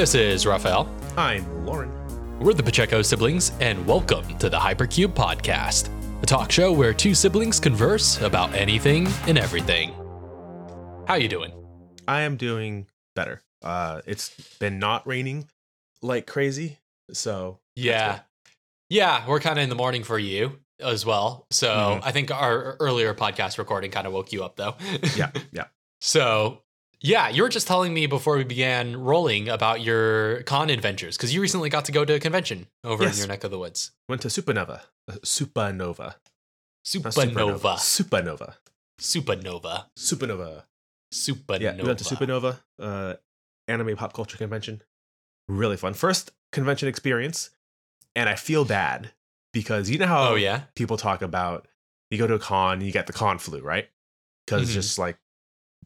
This is Raphael. I'm Loryn. We're the Pacheco siblings, and welcome to the Hypercube Podcast, a talk show where two siblings converse about anything and everything. How you doing? I am doing better. Uh, it's been not raining like crazy, so Yeah. Yeah, we're kind of in the morning for you as well. So Mhm. I think our earlier podcast recording kind of woke you up, though. yeah, yeah. So, yeah, you were just telling me before we began rolling about your con adventures because you recently got to go to a convention over in your neck of the woods. Went to Supanova. Uh, Supernova. Supernova. Supernova. Supernova. Supernova. Supernova. Yeah, we went to Supanova, uh, anime pop culture convention. Really fun. First convention experience, and I feel bad because you know how Oh, yeah? people talk about you go to a con, you get the con flu, right? Because Mhm. just like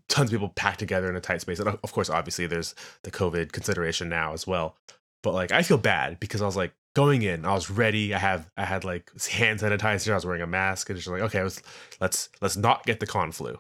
tons of people packed together in a tight space. And of course, obviously, there's the COVID consideration now as well. But like, I feel bad because I was like going in, I was ready. I have, I had like hand sanitizer. I was wearing a mask, and just like, okay, let's let's let's not get the con flu.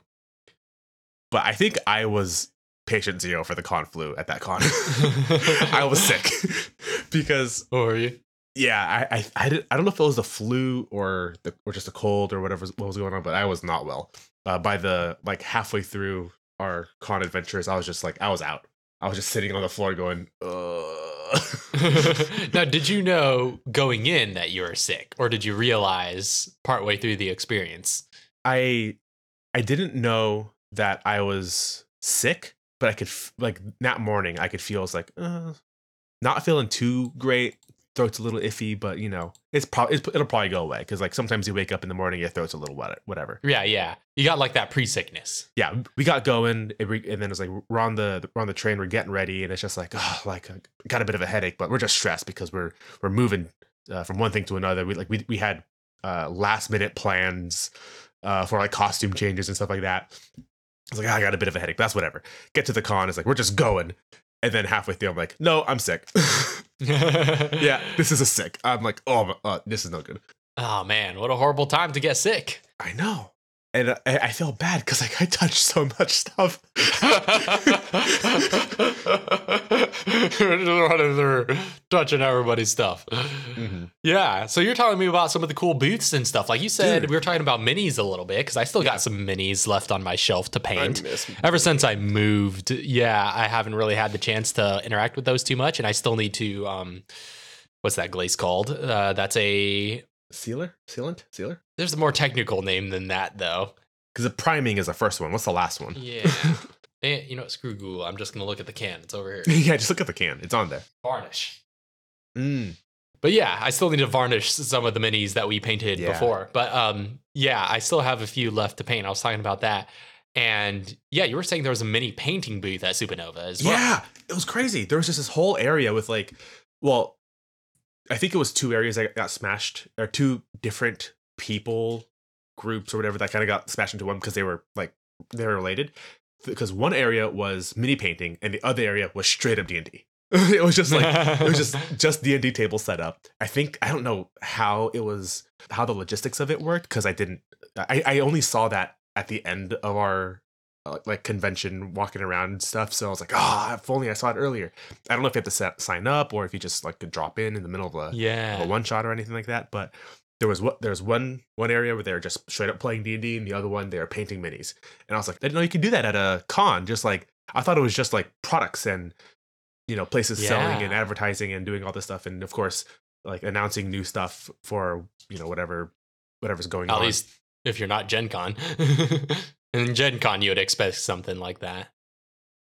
But I think I was patient zero for the con flu at that con. I was sick because oh, Or are you? yeah, I I I, did, I don't know if it was the flu or the or just a cold or whatever what was going on, but I was not well. Uh, by the like halfway through our con adventures, I was just like I was out. I was just sitting on the floor going, Ugh. now, did you know going in that you were sick, or did you realize partway through the experience? I I didn't know that I was sick, but I could f- like that morning I could feel I was like uh, not feeling too great. Throat's a little iffy, but you know it's probably it'll probably go away because like sometimes you wake up in the morning, your throat's a little wet, whatever. Yeah, yeah. You got like that pre sickness. yeah, we got going, and, then it's like we're on the we're on the train, we're getting ready, and it's just like, oh, like I got a bit of a headache, but we're just stressed because we're we're moving uh, from one thing to another. We like we we had uh, last minute plans uh, for like costume changes and stuff like that. I was like, "Ah, I got a bit of a headache. That's whatever. Get to the con. It's like we're just going, and then halfway through, I'm like, no, I'm sick. yeah, this is a sick. I'm like, oh, uh, this is no good. Oh man, what a horrible time to get sick. I know. And I, I feel bad because like I touched so much stuff. running through, touching everybody's stuff. Mhm. Yeah, so you're telling me about some of the cool booths and stuff. Like you said, Dude. we were talking about minis a little bit because I still got some minis left on my shelf to paint. Ever since I moved, yeah, I haven't really had the chance to interact with those too much, and I still need to. Um, what's that glaze called? Uh, that's a. Sealer? Sealant? Sealer? There's a more technical name than that, though. Because the priming is the first one. What's the last one? Yeah. Eh, you know, what, screw Google. I'm just gonna look at the can. It's over here. yeah, just look at the can. It's on there. Varnish. Mm. But yeah, I still need to varnish some of the minis that we painted Yeah. before. But um, yeah, I still have a few left to paint. I was talking about that. And yeah, you were saying there was a mini painting booth at Supanova as well. Yeah, it was crazy. There was just this whole area with like, well, I think it was two areas that got smashed, or two different people groups or whatever that kind of got smashed into one because they were like they were related. Because one area was mini painting and the other area was straight up D and D. It was just like it was just just D and D table set up. I think I don't know how it was how the logistics of it worked because I didn't. I I only saw that at the end of our uh, like convention walking around and stuff. So I was like, ah, if only I saw it earlier. I don't know if you have to set, sign up or if you just like could drop in in the middle of a, of yeah. a one shot or anything like that. But there was what there's one one area where they're just straight up playing D and D, and the other one they're painting minis. And I was like, I didn't know you could do that at a con. Just like I thought it was just like products and you know places selling and advertising and doing all this stuff, and of course like announcing new stuff for you know whatever whatever's going At on. At least if you're not Gen Con. and Gen Con, you would expect something like that.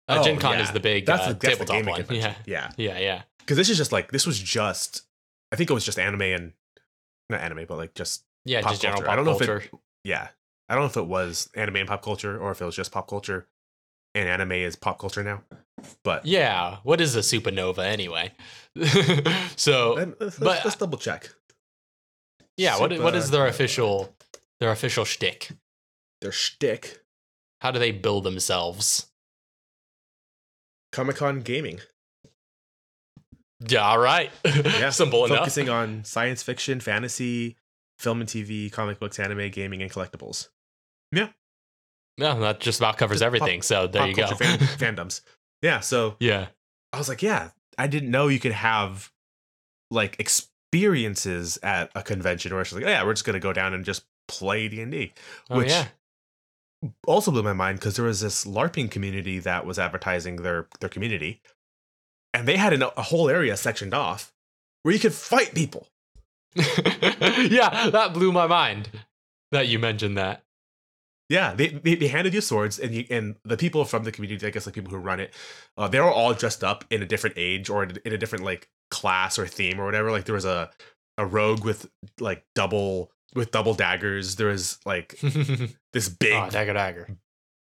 Uh, Oh, Gen Con yeah. is the big that's uh, the, that's tabletop gaming one. convention. Yeah. yeah. Yeah, yeah. because this is just like this was just I think it was just anime and not anime, but like just Yeah, Pop just general pop I don't know if it- culture. yeah. I don't know if it was anime and pop culture or if it was just pop culture and anime is pop culture now. But yeah. What is a supernova anyway? so Let- let's, but- let's, double check. yeah, what what is their official their official shtick? Their shtick How do they build themselves? Comic Con gaming. Yeah, all right. Yeah, Simple enough. Focusing on science fiction, fantasy, film and TV, comic books, anime, gaming, and collectibles. Yeah. No, that just about covers Just pop- everything. so there you go. fan- fandoms. Yeah, so yeah. I was like, yeah, I didn't know you could have like experiences at a convention where it's like, oh, yeah, we're just gonna go down and just play D and D. Oh Which- yeah. Also blew my mind because there was this LARPing community that was advertising their their community, and they had an, a whole area sectioned off where you could fight people. yeah, that blew my mind that you mentioned that. Yeah, they, they they handed you swords, and you and the people from the community, I guess, like people who run it, uh, they were all dressed up in a different age or in a different like class or theme or whatever. Like there was a a rogue with like double with double daggers. There was like this big oh, dagger dagger.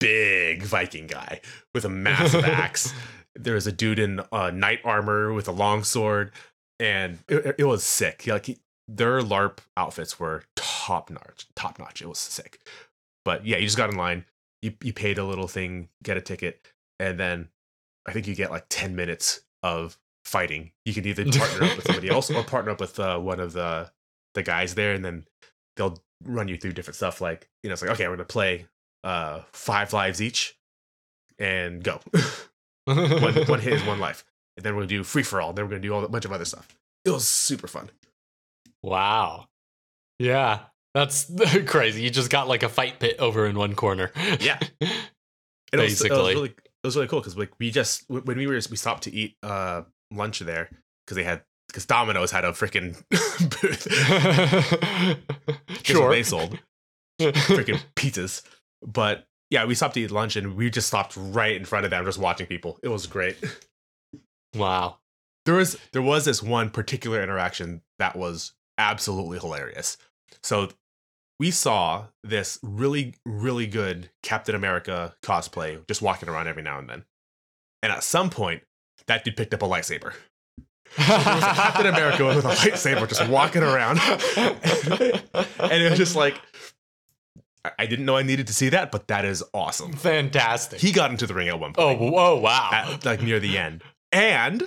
big Viking guy with a massive axe. There was a dude in uh, knight armor with a long sword, and it, it was sick. Like he, their LARP outfits were top notch. Top notch. It was sick. But yeah, you just got in line. You you paid a little thing, get a ticket, and then I think you get like ten minutes of fighting. You can either partner up with somebody else or partner up with uh, one of the the guys there, and then they'll run you through different stuff. Like you know, it's like okay, we're gonna play uh five lives each and go one, one hit is one life and then we're gonna do free for all then we're gonna do all a bunch of other stuff it was super fun Wow. Yeah, that's crazy. You just got like a fight pit over in one corner. Yeah. And it was, it was Basically. really it was really cool because like we just when we were we stopped to eat uh lunch there because they had because Domino's had a freaking booth sure. they sold freaking pizzas but yeah we stopped to eat lunch and we just stopped right in front of them just watching people it was great wow. there was there was this one particular interaction that was absolutely hilarious. So we saw this really really good Captain America cosplay just walking around every now and then. And at some point that dude picked up a lightsaber. A Captain America with a lightsaber just walking around. and it was just like I- didn't know I needed to see that, but that is awesome. Fantastic. He got into the ring at one oh, point oh, oh wow. at, like near the end. And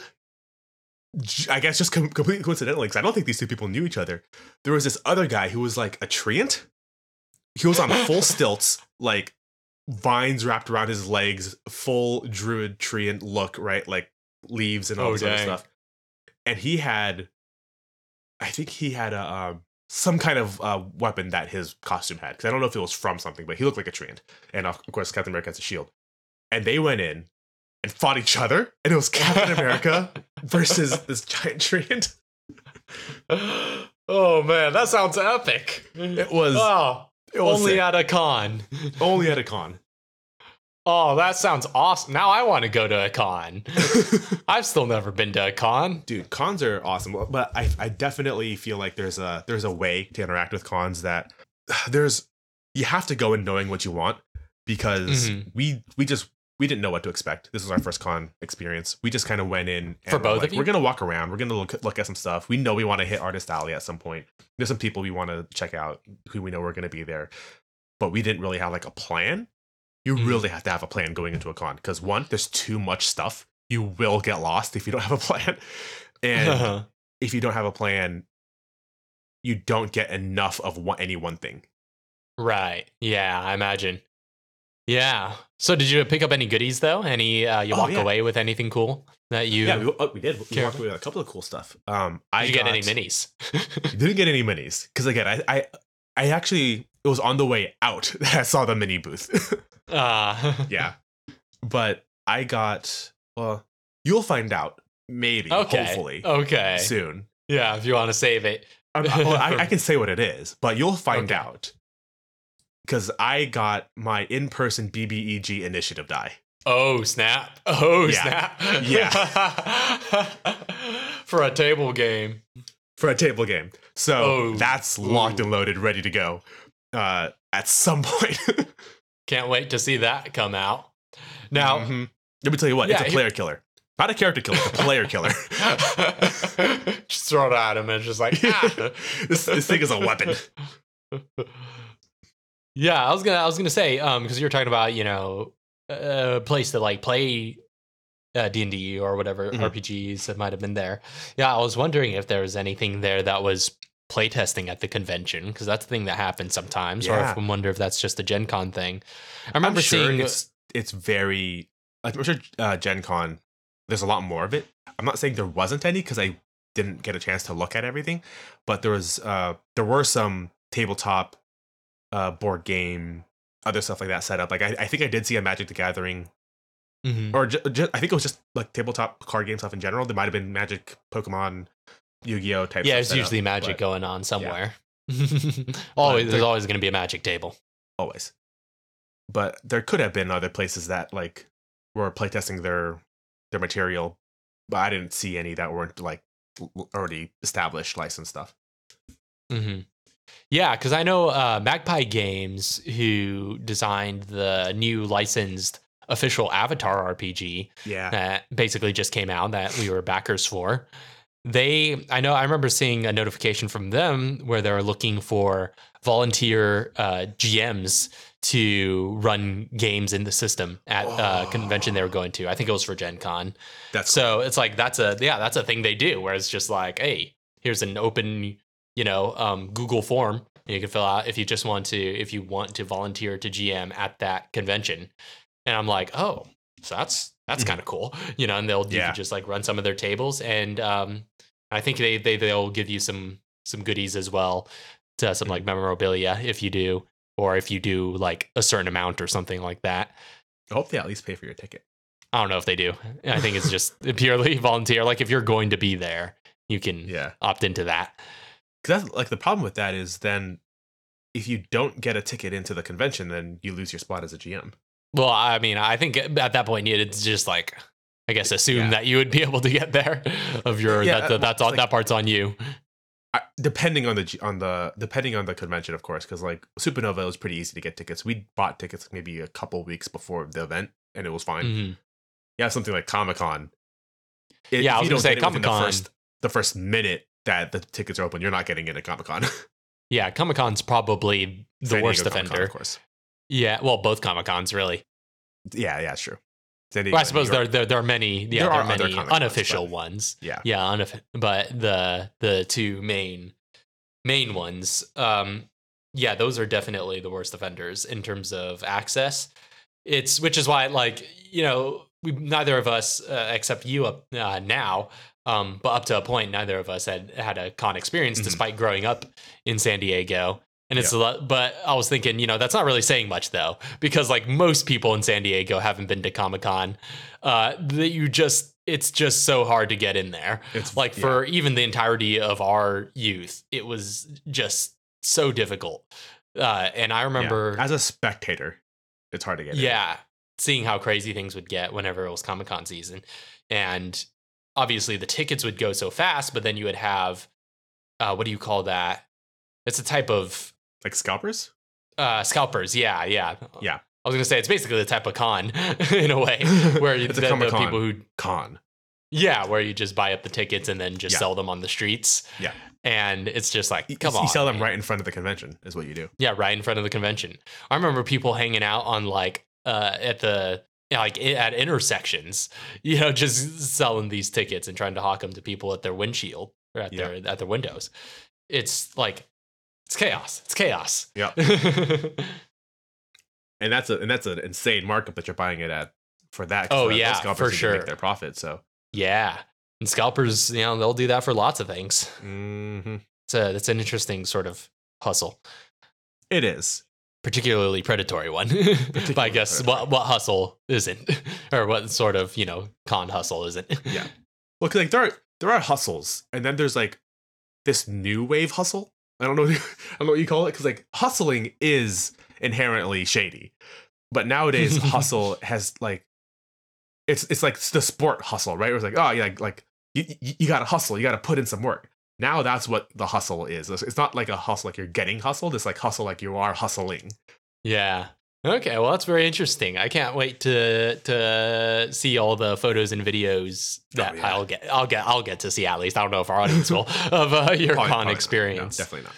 I guess just com- completely coincidentally, because I don't think these two people knew each other. There was this other guy who was like a treant. He was on full stilts, like vines wrapped around his legs, full druid treant look, right? Like leaves and all Oh, this other stuff. And he had, I think he had a um, some kind of uh, weapon that his costume had. Because I don't know if it was from something, but he looked like a treant. And of course, Captain America has a shield. And they went in and fought each other, and it was Captain America versus this giant treant. oh man, that sounds epic. It was oh, it was only sick. at a con. only at a con. Oh, that sounds awesome. Now I want to go to a con. I've still never been to a con. Dude, cons are awesome, but I, I definitely feel like there's a there's a way to interact with cons that there's you have to go in knowing what you want because Mhm. we we just we didn't know what to expect. This was our first con experience. We just kind of went in and For both like, of you? We're gonna walk around. We're gonna look look at some stuff. We know we want to hit Artist Alley at some point. There's some people we want to check out who we know we're gonna be there, but we didn't really have like a plan. You Mhm. really have to have a plan going into a con because one, there's too much stuff. You will get lost if you don't have a plan, and if you don't have a plan, you don't get enough of one, any one thing. right. Yeah, I imagine. Yeah. So did you pick up any goodies though? Any uh, you Oh, walk yeah. away with anything cool that you yeah, we, oh, we did. We walked away with a couple of cool stuff. Um, I did you get any minis? Didn't get any minis because again, I, I I actually it was on the way out that I saw the mini booth. uh, yeah, but I got well. You'll find out maybe Okay. hopefully Okay. soon. Yeah, if you want to save it. Well, I, I can say what it is, but you'll find Okay. out because I got my in-person BBEG initiative die. Oh snap! Oh Yeah. snap! Yeah. For a table game. For a table game. So Oh. that's locked Ooh. and loaded, ready to go. Uh, at some point. Can't wait to see that come out. Now, Mhm. let me tell you what, Yeah, it's a he- player killer, not a character killer, a player killer. just throw it at him and just like ah. this this thing is a weapon. Yeah, I was gonna I was gonna say um because you were talking about you know a place to like play uh, D and D or whatever Mhm. RPGs that might have been there. Yeah, I was wondering if there was anything there that was playtesting at the convention because that's the thing that happens sometimes. yeah. Or if I wonder if that's just a Gen Con thing. I I'm remember sure seeing it's it's very. I'm sure uh, Gen Con there's a lot more of it. I'm not saying there wasn't any because I didn't get a chance to look at everything, but there was uh there were some tabletop uh board game other stuff like that set up. Like I, I think I did see a Magic the Gathering Mhm. or I think it was just like tabletop card game stuff in general. There might have been Magic, Pokemon, Yu-Gi-Oh type. Yeah, there's usually up, magic going on somewhere. always, there's always going to be a magic table. always. But there could have been other places that like were playtesting their their material, but I didn't see any that weren't like already established licensed stuff. hmm Yeah, because I know uh, Magpie Games, who designed the new licensed official Avatar RPG Yeah, that basically just came out that we were backers for. They, I know, I remember seeing a notification from them where they were looking for volunteer uh, GMs to run games in the system at a convention they were going to. I think it was for Gen Con. that's So it's like that's a yeah, that's a thing they do where it's just like, hey, here's an open, you know, um, Google form you can fill out if you just want to if you want to volunteer to GM at that convention. And I'm like, oh, so that's that's Mhm. kind of cool, you know. And they'll you Yeah. can just like run some of their tables, and um, I think they they they'll give you some some goodies as well to some Mm-hmm. like memorabilia if you do, or if you do like a certain amount or something like that. I hope they at least pay for your ticket. I don't know if they do. I think it's just purely volunteer. Like if you're going to be there, you can Yeah, opt into that. because that's like the problem with that is then if you don't get a ticket into the convention, then you lose your spot as a GM. Well, I mean, I think at that point it's just like I guess assume Yeah. that you would be able to get there. Of your Yeah, that, uh, that's all like- that part's on you. I, depending on the on the depending on the convention, of course, because like Supanova was pretty easy to get tickets. We bought tickets maybe a couple weeks before the event, and it was fine. Mhm. Yeah, something like Comic Con. Yeah, I was gonna say the Comic-Con- first, the first minute that the tickets are open, you're not getting into Comic Con. Yeah, Comic Con's probably the worst offender. of course. Yeah, well, both Comic Cons really. Yeah, yeah, it's true. San Diego Well, I suppose there, there there are many. Yeah, There there, are are many unofficial ones. yeah, yeah unof- but the the two main main ones um yeah those are definitely the worst offenders in terms of access it's which is why like you know we neither of us uh, except you up uh, now um but up to a point neither of us had had a con experience Mhm. despite growing up in San Diego and it's a lot but I was thinking you know that's not really saying much though because like most people in San Diego haven't been to Comic-Con uh that you just it's just so hard to get in there it's like yeah. for even the entirety of our youth it was just so difficult uh and i Yeah. remember as a spectator, it's hard to get. in. yeah seeing how crazy things would get whenever it was comic-con season and obviously the tickets would go so fast but then you would have uh what do you call that it's a type of like scalpers. uh scalpers yeah yeah Yeah. i was gonna say it's basically the type of con in a way where you, the, the people who Con. Yeah, where you just buy up the tickets and then just Yeah. sell them on the streets. Yeah. And it's just like, You, come you on. sell them man. right in front of the convention, is what you do. Yeah, right in front of the convention. I remember people hanging out on like uh at the like at intersections, you know, just selling these tickets and trying to hawk them to people at their windshield or at Yeah. their at their windows. It's like it's chaos. It's chaos. Yeah. and that's a and that's an insane markup that you're buying it at for that. Oh, yeah, for sure. make their profit. So yeah. And scalpers, you know, they'll do that for lots of things. mhm. It's a it's an interesting sort of hustle. it is. particularly predatory one. but I guess predatory. what what hustle isn't, or what sort of you know con hustle isn't. Yeah. Well, 'cause, like there are there are hustles, and then there's like this new wave hustle. I don't know. I don't know what you call it because like hustling is inherently shady, but nowadays hustle has like it's it's like the sport hustle, right? Where it's like oh yeah, like, like you you, got to hustle, you got to put in some work. Now that's what the hustle is. It's not like a hustle like you're getting hustled. It's like hustle like you are hustling. yeah. Okay. Well, that's very interesting. I can't wait to to see all the photos and videos that Oh, yeah. I'll get. I'll get. I'll get to see at least. I don't know if our audience will of uh, your Probably- con probably experience. No, definitely not.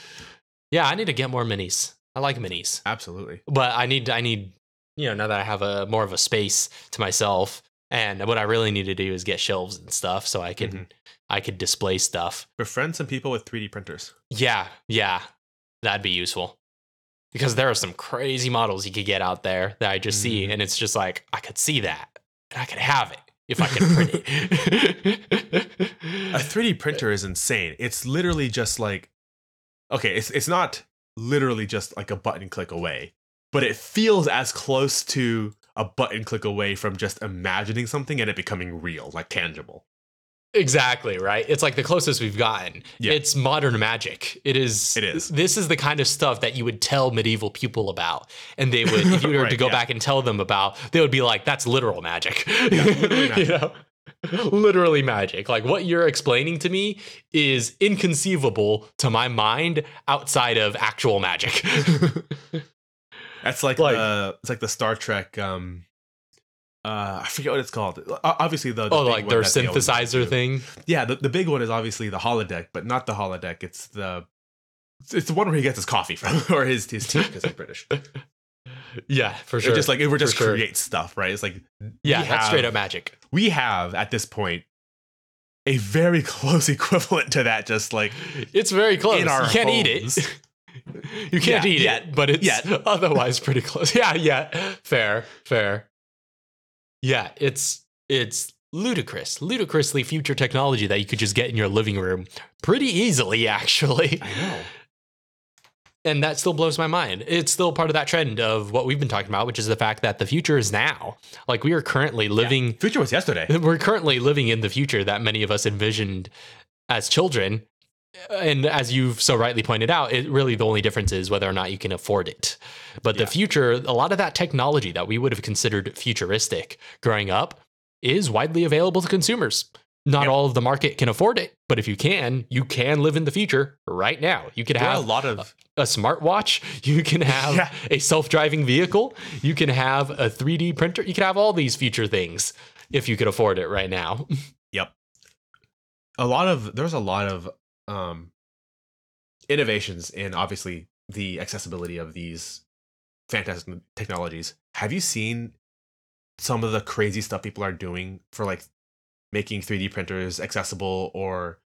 Yeah, I need to get more minis. I like minis, Absolutely. but I need. I need. You know, now that I have a more of a space to myself, and what I really need to do is get shelves and stuff so I can Mhm. I could display stuff. Befriend some people with 3D printers. Yeah, yeah, that'd be useful because there are some crazy models you could get out there that I just see, Mhm. and it's just like I could see that and I could have it. if I could print it. a 3D printer is insane. It's literally just like okay, it's it's not literally just like a button click away, but it feels as close to a button click away from just imagining something and it becoming real, like tangible. Exactly, right? It's like the closest we've gotten. Yeah. It's modern magic. It is It is. This is the kind of stuff that you would tell medieval people about. And they would if you were to go yeah. back and tell them about, they would be like that's literal magic. literally you know? Literally magic. Like what you're explaining to me is inconceivable to my mind outside of actual magic. That's like, Like- the it's like the Star Trek um uh I forget what it's called. Obviously the, the oh, like their that they always synthesizer thing. Yeah, the, the big one is obviously the holodeck, but not the holodeck. It's the it's- the one where he gets his coffee from, or his his tea because he's British. Yeah, for It sure. just like it just For sure. create stuff, right? It's like yeah, that's straight up magic. we have at this point a very close equivalent to that. Just like It's very close. You can't eat it. you can't Yeah, eat yet. it, but it's Yet. otherwise pretty close. Yeah, yeah. Fair, fair. Yeah, it's it's ludicrous, ludicrously future technology that you could just get in your living room pretty easily, actually. I know. And that still blows my mind. It's still part of that trend of what we've been talking about, which is the fact that the future is now. Like we are currently living Future was yesterday. we're currently living in the future that many of us envisioned as children. And as you've so rightly pointed out, it really the only difference is whether or not you can afford it. But Yeah. the future, a lot of that technology that we would have considered futuristic growing up is widely available to consumers. Not Yep. all of the market can afford it, but if you can, you can live in the future right now. You could There are a lot of a smartwatch. You can have Yeah. a self-driving vehicle. You can have a 3D printer. You can have all these future things if you could afford it right now. Yep. A lot of there's a lot of um innovations in obviously the accessibility of these fantastic technologies have you seen some of the crazy stuff people are doing for like making 3d printers accessible or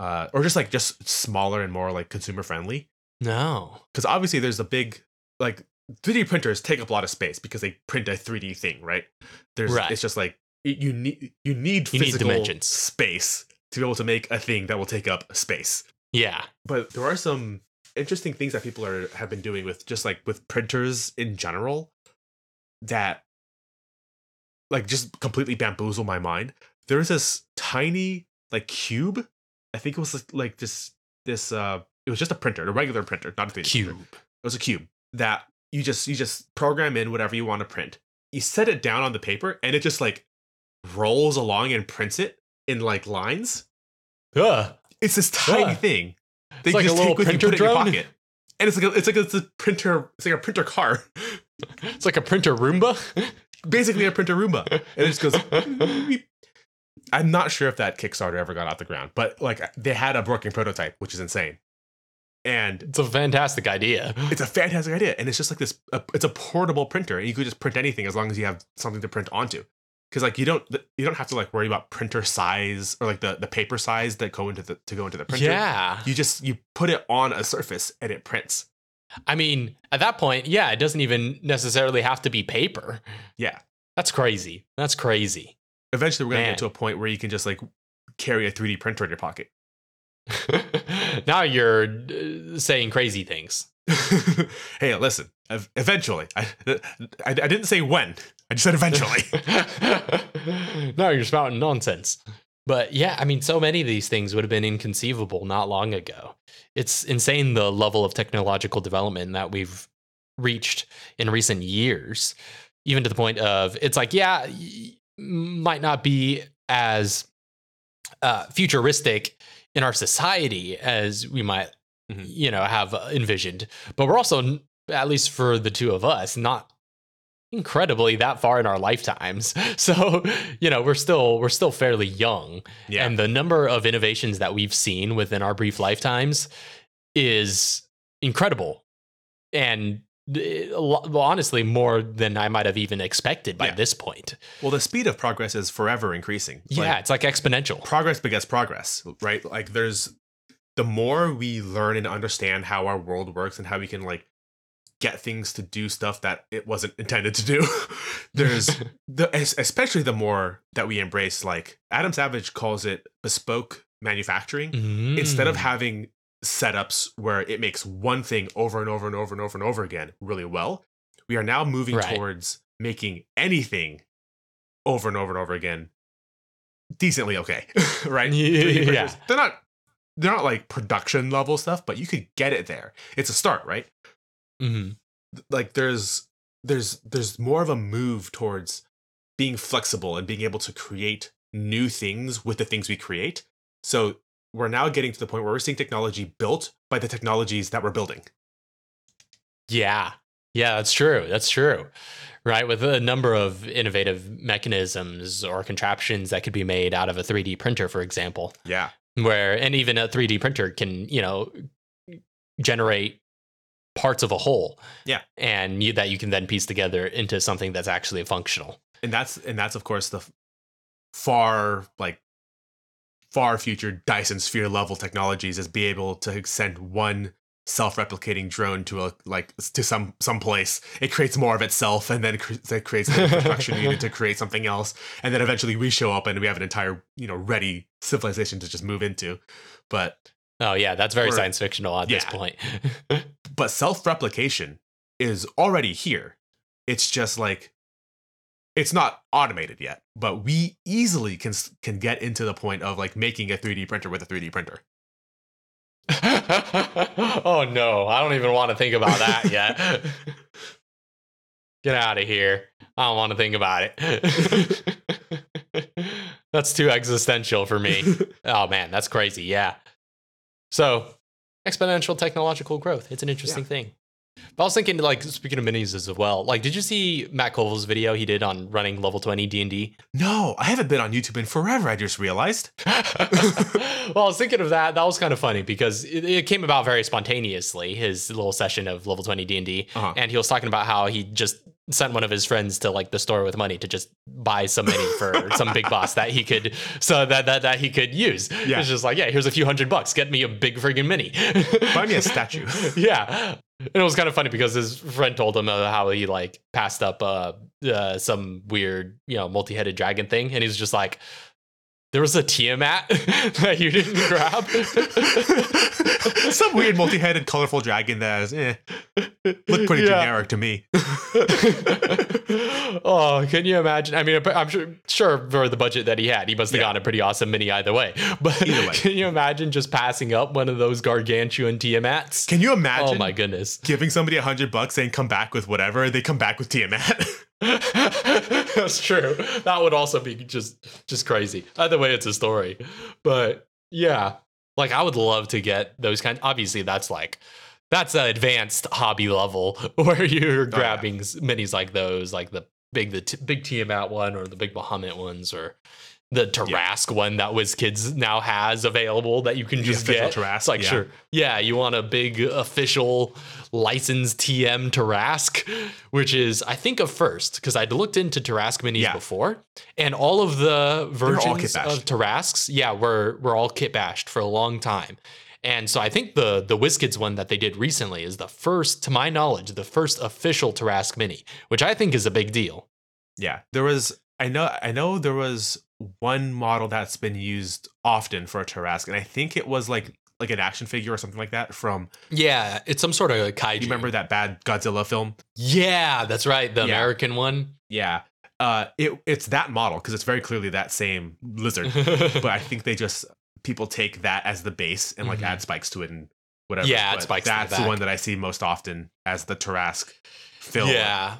uh or just like just smaller and more like consumer friendly No. because obviously there's a big like 3D printers take up a lot of space because they print a 3D thing, right? There's Right. it's just like you need you need You need physical dimensions. space to be able to make a thing that will take up space. Yeah. But there are some interesting things that people are have been doing with just like with printers in general that like just completely bamboozle my mind. There's this tiny like cube. I think it was like this this uh it was just a printer, a regular printer, not a 3D printer Cube. it was a cube that you just you just program in whatever you want to print you set it down on the paper and it just like rolls along and prints it in like lines Ugh. it's this tiny Yeah. thing It's like a just little take with you, printer put it in your pocket and it's like a, it's like a, it's a printer it's like a printer car It's like a printer Roomba. basically a printer Roomba and it just goes. I'm not sure if that Kickstarter ever got off the ground but like they had a working prototype which is insane and It's a fantastic idea. it's a fantastic idea and it's just like this uh, it's a portable printer and you could just print anything as long as you have something to print onto because like you don't you don't have to like worry about printer size or like the the paper size that go into the to go into the printer Yeah. you just you put it on a surface and it prints I mean, at that point, yeah, it doesn't even necessarily have to be paper. yeah That's crazy. That's crazy. eventually we're gonna Man. get to a point where you can just like carry a 3d printer in your pocket now you're uh, saying crazy things. hey listen eventually I, I i didn't say when i just said eventually no, you're spouting nonsense. But yeah, I mean, so many of these things would have been inconceivable not long ago. It's insane the level of technological development that we've reached in recent years, even to the point of it's like, yeah, might not be as uh, futuristic in our society as we might, Mhm. you know, have envisioned. But we're also, at least for the two of us, not incredibly that far in our lifetimes. So, you know, we're still we're still fairly young. yeah And the number of innovations that we've seen within our brief lifetimes is incredible. And uh, a lo- well, honestly, more than I might have even expected by Yeah. this point. well the speed of progress is forever increasing Like, yeah, it's like exponential. progress begets progress, right? Like there's the more we learn and understand how our world works and how we can like get things to do stuff that it wasn't intended to do. There's the especially the more that we embrace like Adam Savage calls it bespoke manufacturing instead of Mm. having setups where it makes one thing over and over and over and over and over again really well. We are now moving Right. towards making anything over and over and over again decently okay, right? Yeah. They're not they're not like production level stuff, but you could get it there. It's a start, right? Mhm. Like there's there's there's more of a move towards being flexible and being able to create new things with the things we create. So we're now getting to the point where we're seeing technology built by the technologies that we're building. Yeah. Yeah, that's true. That's true. Right. With a number of innovative mechanisms or contraptions that could be made out of a 3D printer, for example, Yeah. where, and even a 3D printer can, you know, generate parts of a whole. Yeah. And you, that you can then piece together into something that's actually functional. And that's and that's of course the far like far future Dyson Sphere level technologies is be able to send one self-replicating drone to a like to some some place it creates more of itself and then cre- it creates the infrastructure needed to create something else and then eventually we show up and we have an entire you know ready civilization to just move into but Oh, yeah. That's very Or- science fictional at this point. but self-replication is already here it's just like it's not automated yet but we easily can can get into the point of like making a 3d printer with a 3d printer oh no, I don't even want to think about that yet. Get out of here. I don't want to think about it. that's too existential for me. Oh man, that's crazy. Yeah. So, exponential technological growth. It's an interesting thing. But I was thinking, like, speaking of minis as well. Like, did you see Matt Colville's video he did on running level twenty D and D? no i haven't been on youtube in forever i just realized well, I was thinking of that. That was kind of funny because it, it came about very spontaneously. His little session of level twenty D and D, Uh-huh. and he was talking about how he just sent one of his friends to like the store with money to just buy some mini for some big boss that he could so that that, that he could use. Yeah. It's just like, yeah, here's a few hundred bucks. Get me a big friggin' mini. Buy me a statue. yeah. And it was kind of funny because his friend told him uh, how he like passed up uh, uh some weird, you know, multi-headed dragon thing, and he's just like, "There was a Tiamat that you didn't grab." some weird multi-headed colorful dragon that is eh, looked pretty Yeah. generic to me oh, can you imagine? I mean, I'm sure, sure for the budget that he had, he must have Yeah. gotten a pretty awesome mini either way. But Either way. can you imagine just passing up one of those gargantuan Tiamats? can you imagine Oh my goodness. giving somebody a hundred bucks saying come back with whatever they come back with tiamat That's true. That would also be just just crazy. Either way, it's a story. But yeah, like I would love to get those kind. Obviously, that's like that's an advanced hobby level where you're oh, yeah. grabbing s minis like those, like the big the t- big Tiamat one or the big Bahamut ones or the Tarrasque one that WizKids now has available that you can just get. Tarrasque, It's like yeah. sure, yeah, you want a big official licensed TM Tarrasque, which is I think a first because I'd looked into Tarrasque minis Yeah. before, and all of the versions of Tarrasques, yeah, were were all kit bashed for a long time. And so I think the the WizKids one that they did recently is the first, to my knowledge, the first official Tarrasque mini, which I think is a big deal. yeah there was i know i know there was one model that's been used often for a Tarrasque, and i think it was like like an action figure or something like that from Yeah, it's some sort of kaiju. you remember that bad godzilla film Yeah, that's right, the Yeah. American one. yeah uh it it's that model because it's very clearly that same lizard but I think they just people take that as the base and like Mhm. add spikes to it and whatever. Yeah, add spikes to the That's the, one that I see most often as the Tarrasque film. Yeah.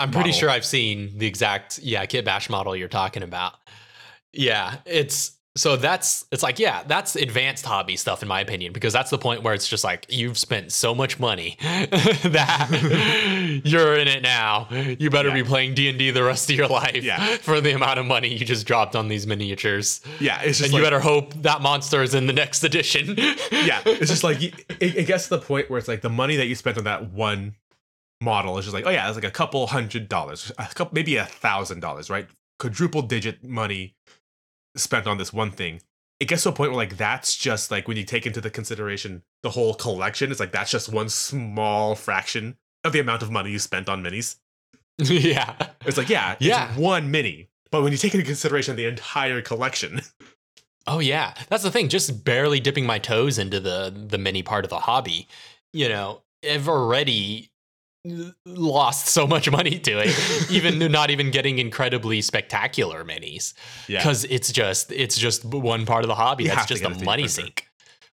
I'm pretty sure I've seen the exact yeah, Kit Bash model you're talking about. Yeah, it's so that's it's like yeah, that's advanced hobby stuff in my opinion because that's the point where it's just like you've spent so much money that you're in it now. You better be playing D&D the rest of your life Yeah. for the amount of money you just dropped on these miniatures. yeah. It's just And like, you better hope that monster is in the next edition. yeah. It's just like it, it gets to the point where it's like the money that you spent on that one model is just like oh yeah, it's like a couple hundred dollars, a couple maybe a thousand dollars, right? Quadruple digit money spent on this one thing. It gets to a point where like that's just like when you take into the consideration the whole collection, it's like that's just one small fraction of the amount of money you spent on minis. yeah. It's like, yeah, it's Yeah. one mini. But when you take into consideration the entire collection, Oh yeah, that's the thing. Just barely dipping my toes into the the mini part of the hobby, you know, I've already lost so much money to it. even not even getting incredibly spectacular minis, yeah, because it's just it's just one part of the hobby. You that's just a a 3D money printer. sink.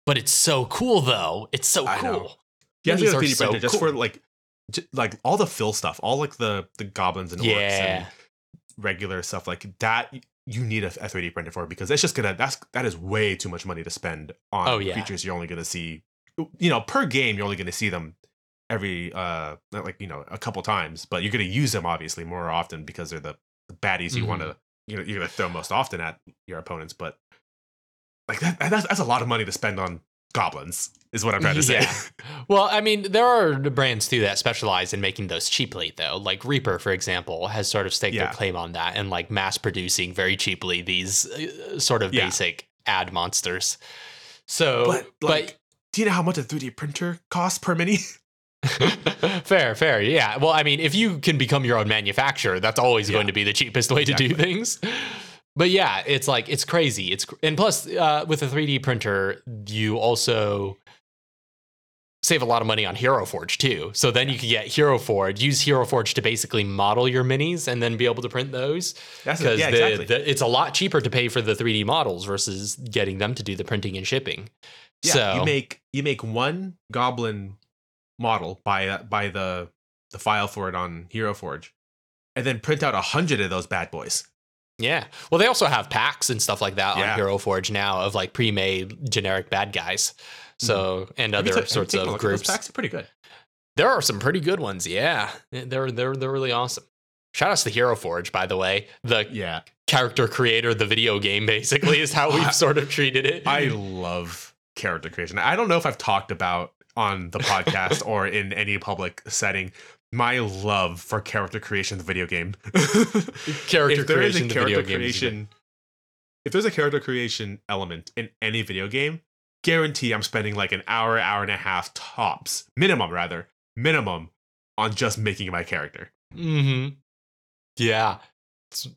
But it's so cool though. It's so I cool. to minis are so printer just for like, j- like all the fill stuff, all like the the goblins and orcs Yeah. and regular stuff like that. You need a, a 3D printer for because it's just gonna that's that is way too much money to spend on Oh, yeah. creatures you're only gonna see, you know, per game you're only gonna see them every uh like you know a couple times, but you're gonna use them obviously more often because they're the, the baddies you Mhm. want to you know you're gonna throw most often at your opponents. But like that that's, that's a lot of money to spend on goblins is what I'm trying to say. Yeah. Well, I mean, there are brands too that specialize in making those cheaply, though. Like Reaper, for example, has sort of staked Yeah. their claim on that and like mass producing very cheaply these uh, sort of Yeah. basic ad monsters. So, but but, like, do you know how much a 3D printer costs per mini? fair, fair, yeah. Well, I mean, if you can become your own manufacturer, that's always Yeah. going to be the cheapest way to do things. But yeah, it's like it's crazy. It's and plus uh, with a 3D printer, you also save a lot of money on Hero Forge too. So then you can get Hero Forge, use Hero Forge to basically model your minis, and then be able to print those. That's Because yeah, exactly. it's a lot cheaper to pay for the 3D models versus getting them to do the printing and shipping. yeah, so you make you make one goblin model by uh, by the the file for it on Hero Forge, and then print out a hundred of those bad boys. Yeah. Well, they also have packs and stuff like that Yeah. on Hero Forge now of like pre-made generic bad guys. Mm-hmm. So and Have you other sorts of groups. packs are pretty good. There are some pretty good ones. Yeah, they're they're they're really awesome. Shout outs to Hero Forge, by the way. The Yeah, character creator of the video game, basically, is how we've sort of treated it. I love character creation. I don't know if I've talked about on the podcast or in any public setting my love for character creation in the video game. character if there is creation, a in the character video game. creation, if there's a character creation element in any video game, guarantee I'm spending like an hour, hour and a half tops, minimum rather, minimum on just making my character. Mm-hmm. Yeah. It's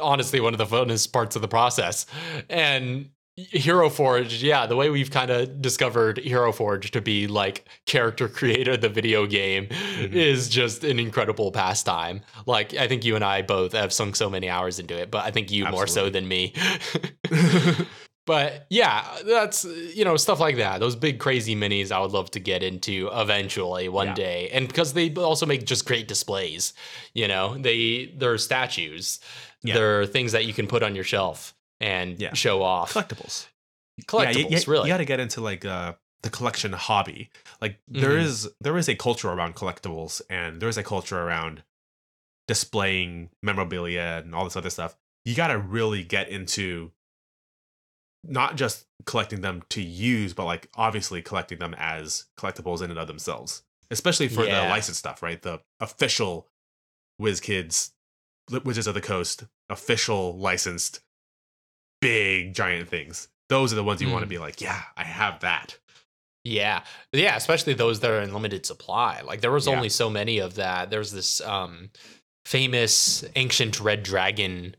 honestly one of the funnest parts of the process. And Hero Forge, yeah, the way we've kind of discovered Hero Forge to be like character creator the video game Mhm. is just an incredible pastime. Like I think you and I both have sunk so many hours into it, but I think you more so than me. but yeah, that's you know stuff like that. Those big crazy minis, I would love to get into eventually one Yeah. day, and because they also make just great displays. You know, they they're statues. Yeah. They're things that you can put on your shelf and Yeah. show off. Collectibles. Collectibles, yeah, you, you, really. You got to get into like uh, the collection hobby. Like there Mhm. is there is a culture around collectibles, and there is a culture around displaying memorabilia and all this other stuff. You got to really get into not just collecting them to use, but like obviously collecting them as collectibles in and of themselves, especially for Yeah. the licensed stuff, right? The official WizKids, Li- Wizards of the Coast, official licensed big giant things. Those are the ones you want to Mm. be like, yeah, I have that. Yeah. Yeah, especially those that are in limited supply. Like there was Yeah. only so many of that. There's this um famous ancient red dragon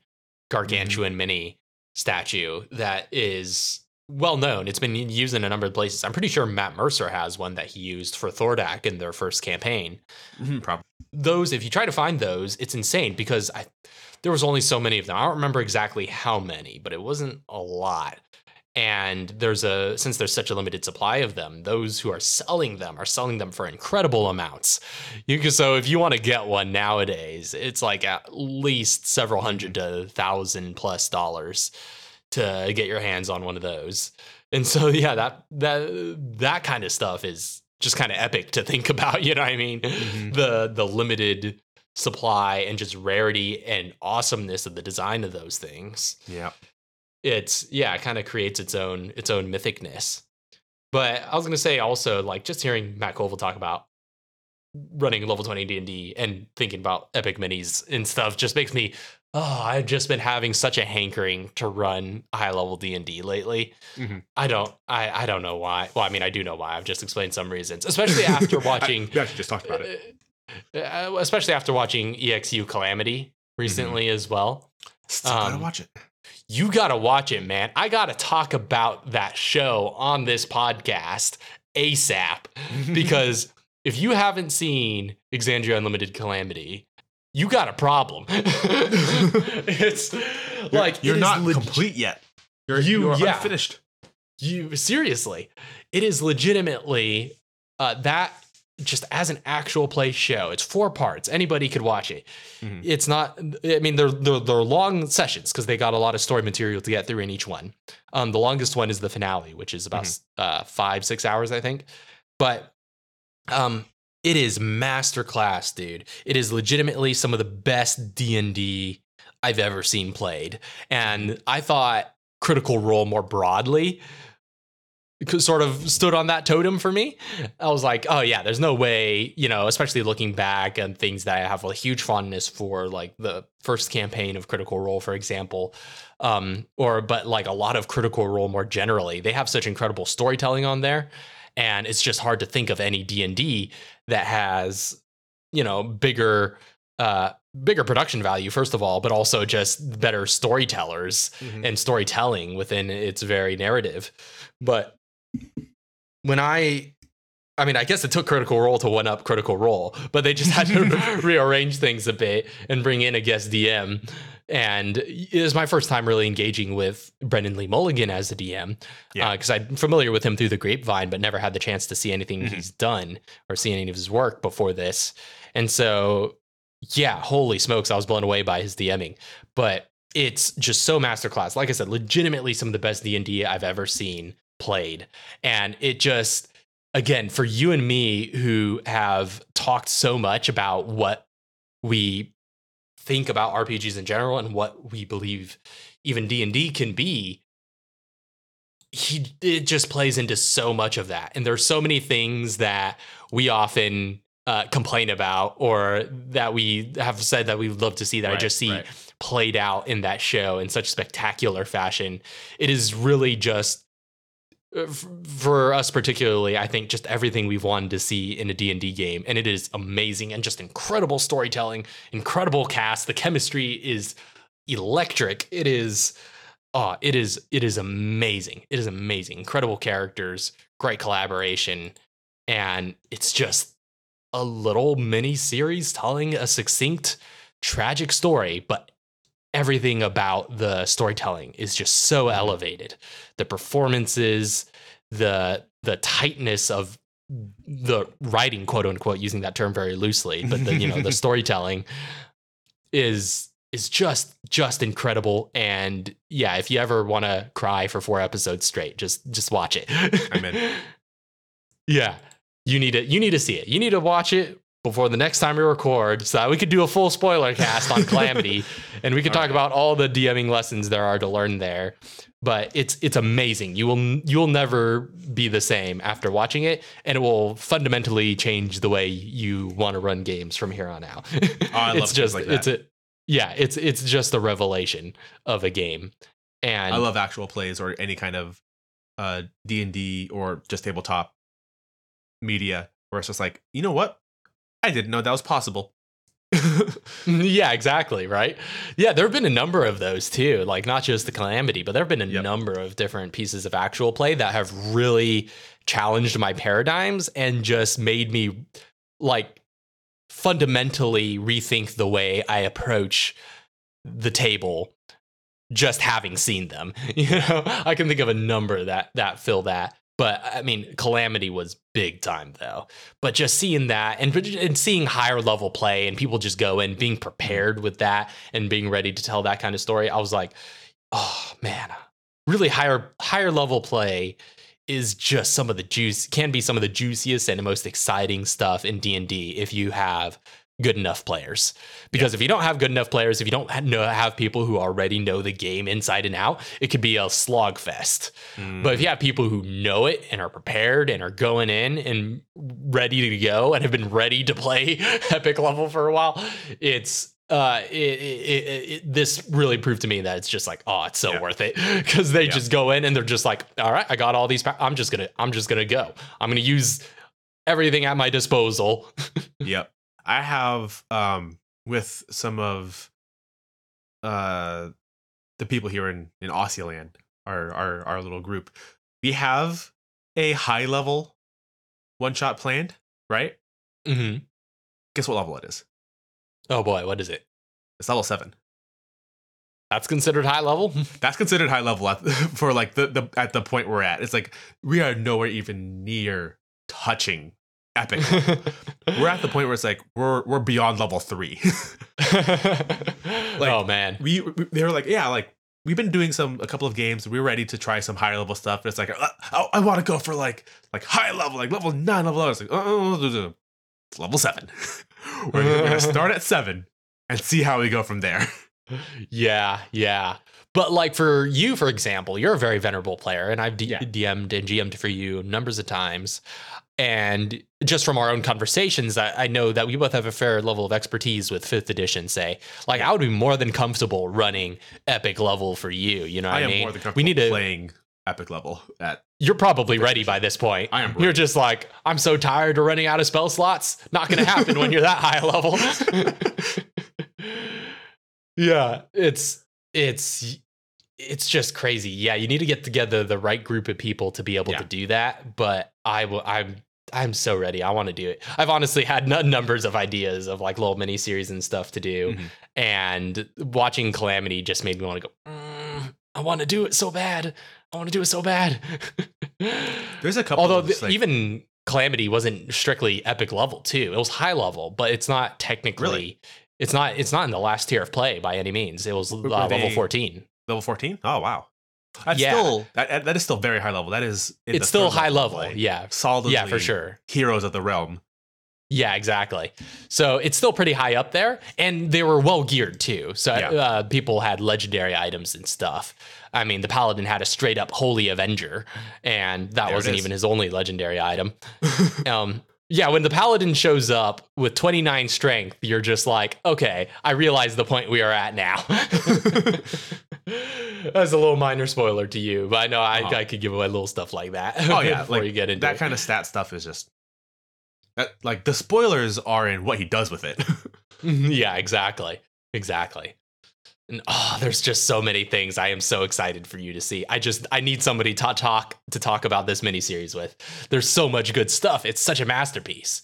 gargantuan mini statue that is well known. It's been used in a number of places. I'm pretty sure Matt Mercer has one that he used for Thordak in their first campaign. Probably. Those, if you try to find those, it's insane because I there was only so many of them. I don't remember exactly how many, but it wasn't a lot. And there's a since there's such a limited supply of them, those who are selling them are selling them for incredible amounts. You can so if you want to get one nowadays, it's like at least several hundred to thousand plus dollars to get your hands on one of those. And so yeah, that that that kind of stuff is just kind of epic to think about, you know what I mean? Mhm. The the limited supply and just rarity and awesomeness of the design of those things Yeah. it's yeah, it kind of creates its own its own mythicness. But I was gonna say also like just hearing Matt Colville talk about running level twenty D and D and thinking about epic minis and stuff just makes me oh I've just been having such a hankering to run high level D and D lately. Mhm. I don't I I don't know why. Well, I mean I do know why. I've just explained some reasons, especially after watching I- we actually just talked about it. Uh, especially after watching EXU Calamity recently as well. Still gotta Um, watch it. You got to watch it, man. I got to talk about that show on this podcast ASAP because if you haven't seen Exandria Unlimited Calamity, you got a problem. it's like you're it is not leg- complete yet. You're You- you're yeah. unfinished. you seriously it is legitimately uh, that just as an actual play show. It's four parts. Anybody could watch it. Mhm. it's not i mean they're they're, they're long sessions because they got a lot of story material to get through in each one. Um the longest one is the finale which is about uh five six hours i think. But um it is masterclass dude. It is legitimately some of the best d&d i've ever seen played. And i thought critical role more broadly sort of stood on that totem for me. I was like, oh yeah, there's no way, you know, especially looking back and things that I have a huge fondness for, like the first campaign of Critical Role, for example. Um, or but like a lot of Critical Role more generally, they have such incredible storytelling on there, and it's just hard to think of any D and D that has, you know, bigger. Uh, bigger production value first of all but also just better storytellers Mhm. and storytelling within its very narrative. But when I I mean, I guess it took Critical Role to one up Critical Role, but they just had to rearrange things a bit and bring in a guest DM. And it was my first time really engaging with Brennan Lee Mulligan as a DM. Yeah. Because I'm familiar with him through the grapevine, but never had the chance to see anything Mhm. he's done or see any of his work before this. And so, yeah, holy smokes, I was blown away by his DMing. But it's just so masterclass. Like I said, legitimately some of the best D&D I've ever seen played. And it just again, for you and me who have talked so much about what we think about RPGs in general and what we believe even D&D can be, he it just plays into so much of that. And there's so many things that we often uh, complain about or that we have said that we would love to see that I just see right. played out in that show in such spectacular fashion. It is really just Uh, for us particularly i think just everything we've wanted to see in a d&d game and it is amazing and just incredible storytelling incredible cast. The chemistry is electric. It is oh it is it is amazing. It is amazing. Incredible characters great collaboration and it's just a little mini series telling a succinct tragic story but everything about the storytelling is just so mm-hmm. elevated. The performances the the tightness of the writing quote unquote using that term very loosely but the you know the storytelling is is just just incredible. And yeah if you ever want to cry for four episodes straight just just watch it. I'm in. yeah. You need to you need to see it. You need to watch it before the next time we record so that we could do a full spoiler cast on calamity and we could talk Alright. about all the dming lessons there are to learn there. But it's it's amazing. You will you'll never be the same after watching it and it will fundamentally change the way you want to run games from here on out. Oh, I love it's just like it's a yeah it's it's just a revelation of a game. And I love actual plays or any kind of uh D and D or just tabletop media where it's just like, you know what? I didn't know that was possible. yeah, exactly. Right. Yeah, there have been a number of those too. Like not just the calamity, but there have been a Yep. number of different pieces of actual play that have really challenged my paradigms and just made me like fundamentally rethink the way I approach the table just having seen them. You know, I can think of a number that that fill that. But I mean, Calamity was big time though. But just seeing that and, and seeing higher level play and people just go in being prepared with that and being ready to tell that kind of story, I was like, oh man, really higher higher level play is just some of the juice can be some of the juiciest and most exciting stuff in D&D if you have good enough players. Because if you don't have good enough players, if you don't know, have people who already know the game inside and out, it could be a slog fest. But if you have people who know it and are prepared and are going in and ready to go and have been ready to play epic level for a while, it's uh it, it, it, it- this really proved to me that it's just like oh it's so Yeah. worth it because they Yeah. just go in and they're just like all right i got all these pa- i'm just gonna i'm just gonna go i'm gonna use everything at my disposal Yep. I have um with some of uh the people here in in Aussieland, our our our little group, we have a high level one shot planned, right? hmm Guess what level it is? Oh boy, what is it? It's level seven. That's considered high level. That's considered high level at, for like the, the at the point we're at. It's like we are nowhere even near touching epic. we're at the point where it's like we're we're beyond level three. oh man, we, we they were like yeah like we've been doing some a couple of games we're ready to try some higher level stuff it's like uh, oh, I, I want to go for like like high level like level nine level it's like oh it's level seven we're, gonna, we're gonna start at seven and see how we go from there yeah, yeah. But like for you, for example, you're a very venerable player, and I've D- Yeah. DM'd and GM'd for you numbers of times. And just from our own conversations, I, I know that we both have a fair level of expertise with fifth edition. Say, like I would be more than comfortable running epic level for you. You know, i I, am mean, more than comfortable we need to. playing epic level at You're probably ready by this point. I am You're just like, I'm so tired of running out of spell slots. Not going to happen when you're that high level. yeah, it's it's it's just crazy. Yeah, you need to get together the right group of people to be able Yeah. to do that. But I will. I'm I'm so ready. I want to do it. I've honestly had n- numbers of ideas of like little mini series and stuff to do, Mhm. and watching Calamity just made me want to go. "Mm, I want to do it so bad. I want to do it so bad. there's a couple Although like, even Calamity wasn't strictly epic level too. It was high level, but it's not technically. Really? It's not. It's not in the last tier of play by any means. It was uh, level fourteen. level 14 oh wow that's Yeah. still that, that is still very high level that is It's still high level. play. Yeah. solidly Yeah, for sure. heroes of the realm Yeah, exactly. So it's still pretty high up there, and they were well geared too. So Yeah. uh, people had legendary items and stuff. I mean, the paladin had a straight up holy avenger, and that There wasn't even his only legendary item. um, yeah, when the paladin shows up with 29 strength, you're just like, okay, I realize the point we are at now. That's a little minor spoiler to you, but I know I, Oh. I could give away little stuff like that. Oh yeah, before like you get into that it. kind of stat stuff is just that like the spoilers are in what he does with it. Mhm, yeah, exactly. Exactly. And oh, there's just so many things I am so excited for you to see. I just I need somebody to talk to talk about this miniseries with. There's so much good stuff. It's such a masterpiece.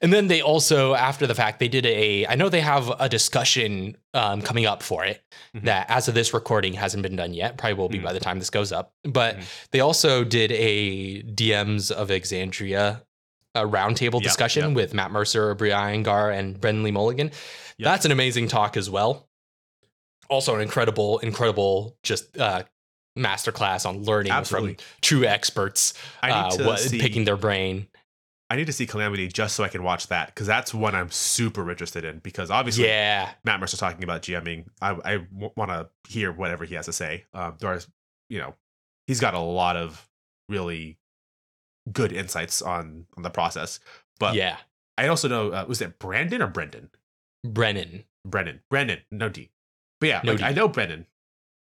And then they also, after the fact, they did a. I know they have a discussion um, coming up for it Mhm. that, as of this recording, hasn't been done yet. Probably will be Mhm. by the time this goes up. But Mhm. they also did a DMs of Exandria a roundtable Yep, discussion yep. with Matt Mercer, Bri Iyengar, and Brennan Lee Mulligan. Yep. That's an amazing talk as well. Also, an incredible, incredible just uh, masterclass on learning Absolutely. from true experts, I need uh, to what, see, picking their brain. I need to see Calamity just so I can watch that because that's one I'm super interested in because obviously Yeah, Matt Mercer talking about GMing. I, I w- want to hear whatever he has to say. Um, Doris, you know, he's got a lot of really good insights on on the process. But yeah. I also know uh, was it Brandon or Brendan? Brennan. Brendan, Brennan, no D. But yeah, No like. I know Brennan.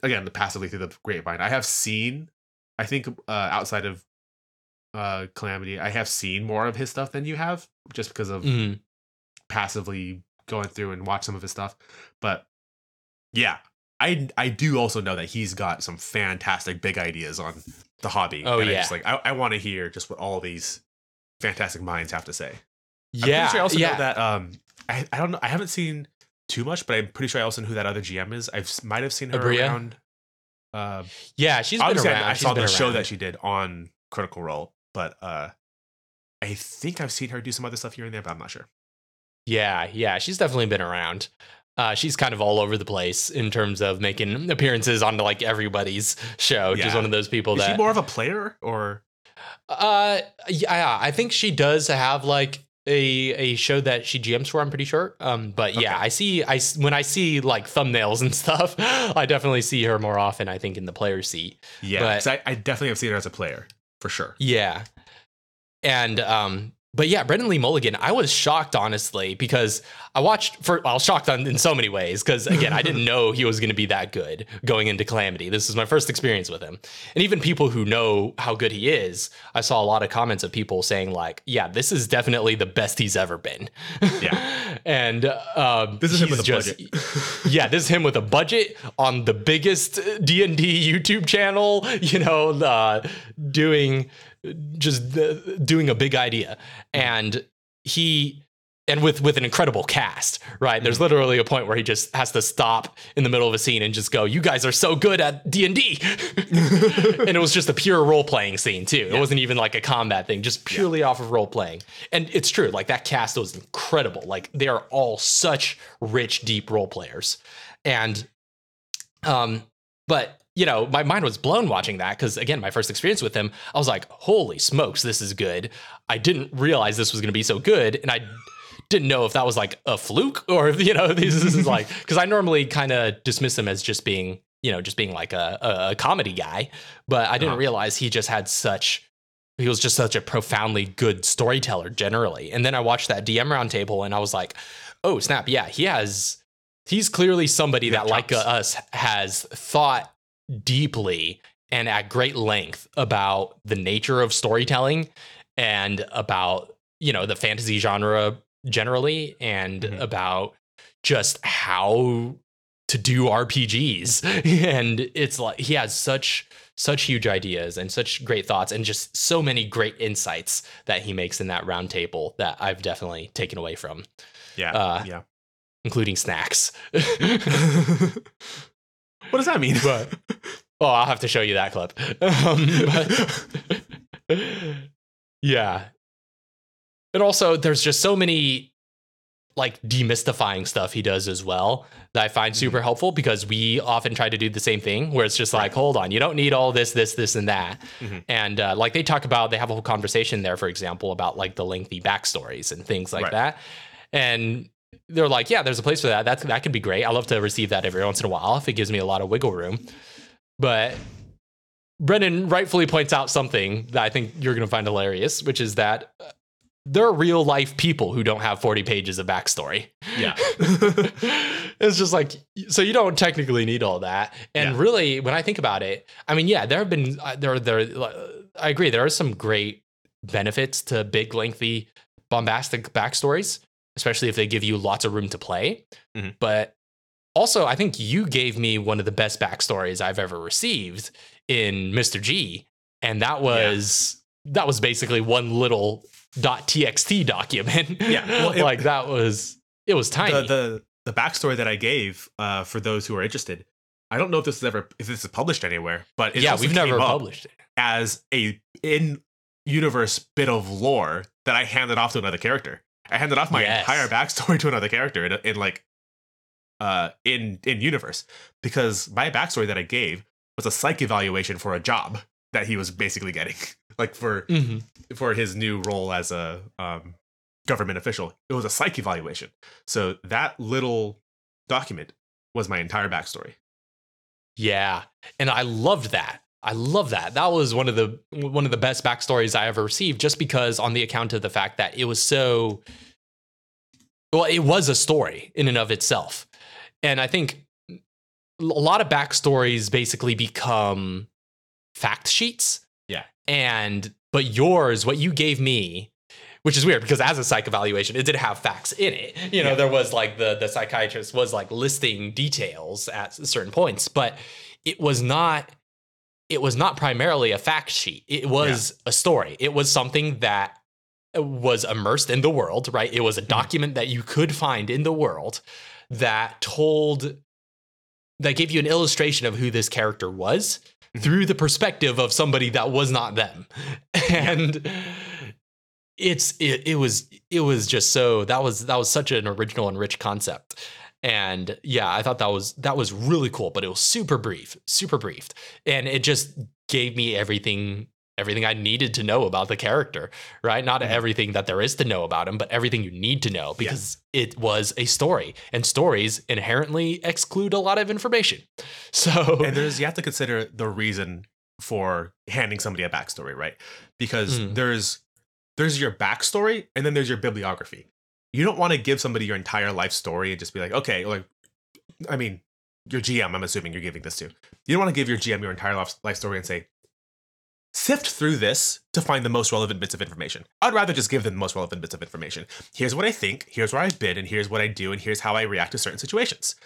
Again, the passively through the grapevine. I have seen. I think uh, outside of uh, Calamity, I have seen more of his stuff than you have, just because of mm-hmm. passively going through and watch some of his stuff. But yeah, I I do also know that he's got some fantastic big ideas on the hobby. Oh, and I yeah. just, like I, I want to hear just what all these fantastic minds have to say. I'm Yeah, pretty sure I also yeah. know that um I, I don't know I haven't seen too much, but I'm pretty sure I also know who that other GM is. I might have seen her Aabria? around. Uh, yeah, she's been around. I, I She's saw the show that she did on Critical Role, but uh, I think I've seen her do some other stuff here and there, but I'm not sure. Yeah, yeah, she's definitely been around. Uh, she's kind of all over the place in terms of making appearances on like everybody's show. She's Yeah. one of those people Is that she more of a player or? Uh, yeah, I think she does have like a a show that she GMs for. I'm pretty sure. Um, but yeah, Okay. I see. I when I see like thumbnails and stuff, I definitely see her more often. I think in the player seat. Yeah, But- I, I definitely have seen her as a player for sure. Yeah, and um, but yeah, Brennan Lee Mulligan, I was shocked honestly because I watched for I was shocked on in so many ways because again I didn't know he was going to be that good going into Calamity. This is my first experience with him, and even people who know how good he is, I saw a lot of comments of people saying like, "Yeah, this is definitely the best he's ever been." Yeah. and um, This is him with a budget. yeah, this is him with a budget on the biggest D and D YouTube channel. You know, uh, doing just uh, doing a big idea, and he and with with an incredible cast. Right, there's literally a point where he just has to stop in the middle of a scene and just go, "You guys are so good at D and D," and it was just a pure role playing scene too. It wasn't even like a combat thing, just purely off of role playing. And it's true, like that cast was incredible. Like they are all such rich, deep role players, and um, but you know, my mind was blown watching that because again, my first experience with him, I was like, "Holy smokes, this is good!" I didn't realize this was going to be so good, and I didn't know if that was like a fluke or if you know this is like because I normally kind of dismiss him as just being you know just being like a, a, a comedy guy, but I didn't Uh-huh. realize he just had such he was just such a profoundly good storyteller generally. And then I watched that DM roundtable and I was like, oh snap, yeah, he has he's clearly somebody that like chops. us has thought deeply and at great length about the nature of storytelling and about you know the fantasy genre generally and Mhm. about just how to do RPGs and it's like he has such such huge ideas and such great thoughts and just so many great insights that he makes in that round table that I've definitely taken away from Yeah. Uh, yeah. including snacks what does that mean? but oh I'll have to show you that clip um, but- yeah and also there's just so many like demystifying stuff he does as well that I find super helpful because we often try to do the same thing where it's just like, hold on, you don't need all this, this, this, and that. Mhm. And uh, like they talk about, they have a whole conversation there, for example, about like the lengthy backstories and things like Right. that. And they're like, yeah, there's a place for that. That's, that could be great. I love to receive that every once in a while if it gives me a lot of wiggle room. But Brennan rightfully points out something that I think you're going to find hilarious, which is that uh, there are real life people who don't have 40 pages of backstory. Yeah. it's just like, so you don't technically need all that. And Yeah. really, when I think about it, I mean, yeah, there have been, uh, there, there, uh, I agree, there are some great benefits to big, lengthy, bombastic backstories, especially if they give you lots of room to play. Mhm. But also, I think you gave me one of the best backstories I've ever received in Mr. G. And that was, that was basically one little .txt document. Yeah, well, it- like that was, it was tiny. the, the the backstory that I gave uh, for those who are interested. I don't know if this is ever if this is published anywhere, but yeah, we've never published it. as a in universe bit of lore that I handed off to another character. I handed off my Yes. entire backstory to another character in, in like uh in in universe because my backstory that I gave was a psych evaluation for a job that he was basically getting like for Mhm. for his new role as a um, government official. It was a psych evaluation. So that little document was my entire backstory. Yeah, and I loved that. I love that. That was one of the one of the best backstories I ever received, just because on the account of the fact that it was so. Well, it was a story in and of itself, and I think a lot of backstories basically become fact sheets. Yeah. and but yours, what you gave me. Which is weird because as a psych evaluation, it did have facts in it. You know, Yeah. there was like the the psychiatrist was like listing details at certain points, but it was not it was not primarily a fact sheet. It was a story. It was something that was immersed in the world, right? It was a document that you could find in the world that told that gave you an illustration of who this character was Mhm. through the perspective of somebody that was not them. And it's it, it was it was just so that was that was such an original and rich concept. And yeah, I thought that was that was really cool, but it was super brief, super brief. And it just gave me everything everything I needed to know about the character, right? Not Mhm. everything that there is to know about him, but everything you need to know because it was a story. And stories inherently exclude a lot of information. So and there's you have to consider the reason for handing somebody a backstory, right? Because Mm. there's there's your backstory and then there's your bibliography. You don't want to give somebody your entire life story and just be like, okay, like, I mean, your GM, I'm assuming you're giving this to. You don't want to give your GM your entire life, story and say, sift through this to find the most relevant bits of information. I'd rather just give them the most relevant bits of information. Here's what I think, here's where I've been, and here's what I do, and here's how I react to certain situations.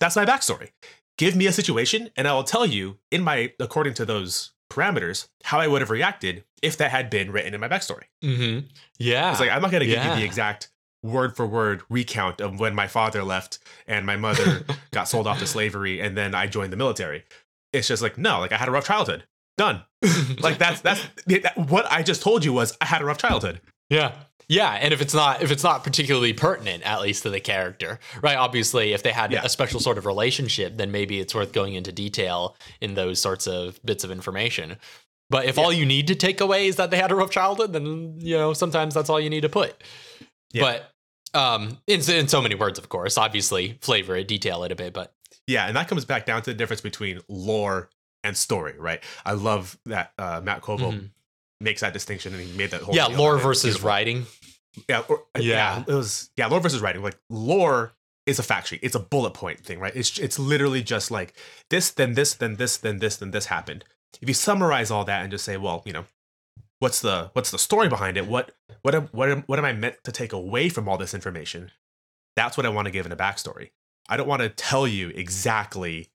That's my backstory. Give me a situation, and I will tell you, in my according to those parameters, how I would have reacted if that had been written in my backstory. Mm-hmm. Yeah. It's like I'm not gonna give Yeah. you the exact word for word recount of when my father left and my mother got sold off to slavery and then I joined the military. It's just like no, like I had a rough childhood. Done. Like that's that's that, what I just told you was I had a rough childhood. Yeah. Yeah, and if it's not if it's not particularly pertinent, at least to the character, right? Obviously, if they had Yeah. a special sort of relationship, then maybe it's worth going into detail in those sorts of bits of information. But if all you need to take away is that they had a rough childhood, then you know sometimes that's all you need to put. Yeah. But um, in in so many words, of course, obviously flavor it, detail it a bit. But Yeah, and that comes back down to the difference between lore and story, right? I love that uh, Matt Colville Mhm. makes that distinction and he made that whole yeah, lore versus Beautiful. writing. Yeah, or, yeah, Yeah. It was yeah, lore versus writing. Like lore is a fact sheet. It's a bullet point thing, right? It's it's literally just like this, then this, then this, then this, then this happened. If you summarize all that and just say, well, you know, what's the what's the story behind it? What what am, what am, what am I meant to take away from all this information? That's what I want to give in a backstory. I don't want to tell you exactly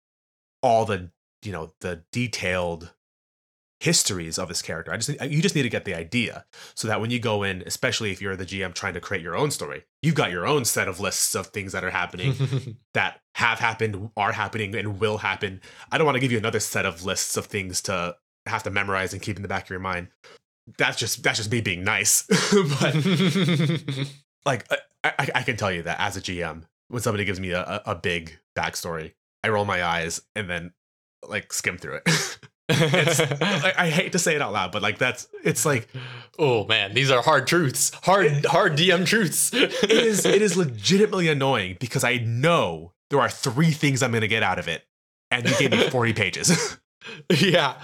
all the you know the detailed histories of this character. I just you just need to get the idea so that when you go in, especially if you're the GM trying to create your own story, you've got your own set of lists of things that are happening that have happened, are happening, and will happen. I don't want to give you another set of lists of things to have to memorize and keep in the back of your mind. That's just that's just me being nice. but like I, I, I can tell you that as a GM, when somebody gives me a, a, big backstory, I roll my eyes and then like skim through it. it's I, I hate to say it out loud, but like that's it's like oh man, these are hard truths, hard hard DM truths. it is it is legitimately annoying because I know there are three things I'm gonna get out of it, and you gave me 40 pages. yeah.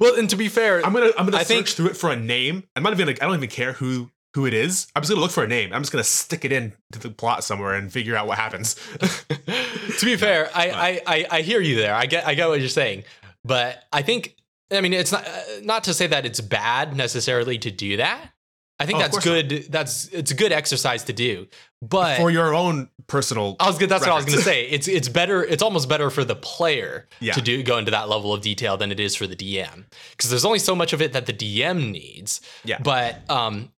Well, and to be fair, I'm gonna I'm gonna I search think- through it for a name. I'm not even like, I don't even care who who it is. I'm just gonna look for a name. I'm just gonna stick it in to the plot somewhere and figure out what happens. to be fair, I, I, I I hear you there. I get I get what you're saying, but I think I mean it's not uh, not to say that it's bad necessarily to do that. I think Oh, that's course not. good. That's it's a good exercise to do. But for your own personal. I was good. That's what I was going to say. It's it's better. It's almost better for the player Yeah. to do go into that level of detail than it is for the DM because there's only so much of it that the DM needs. Yeah. But um,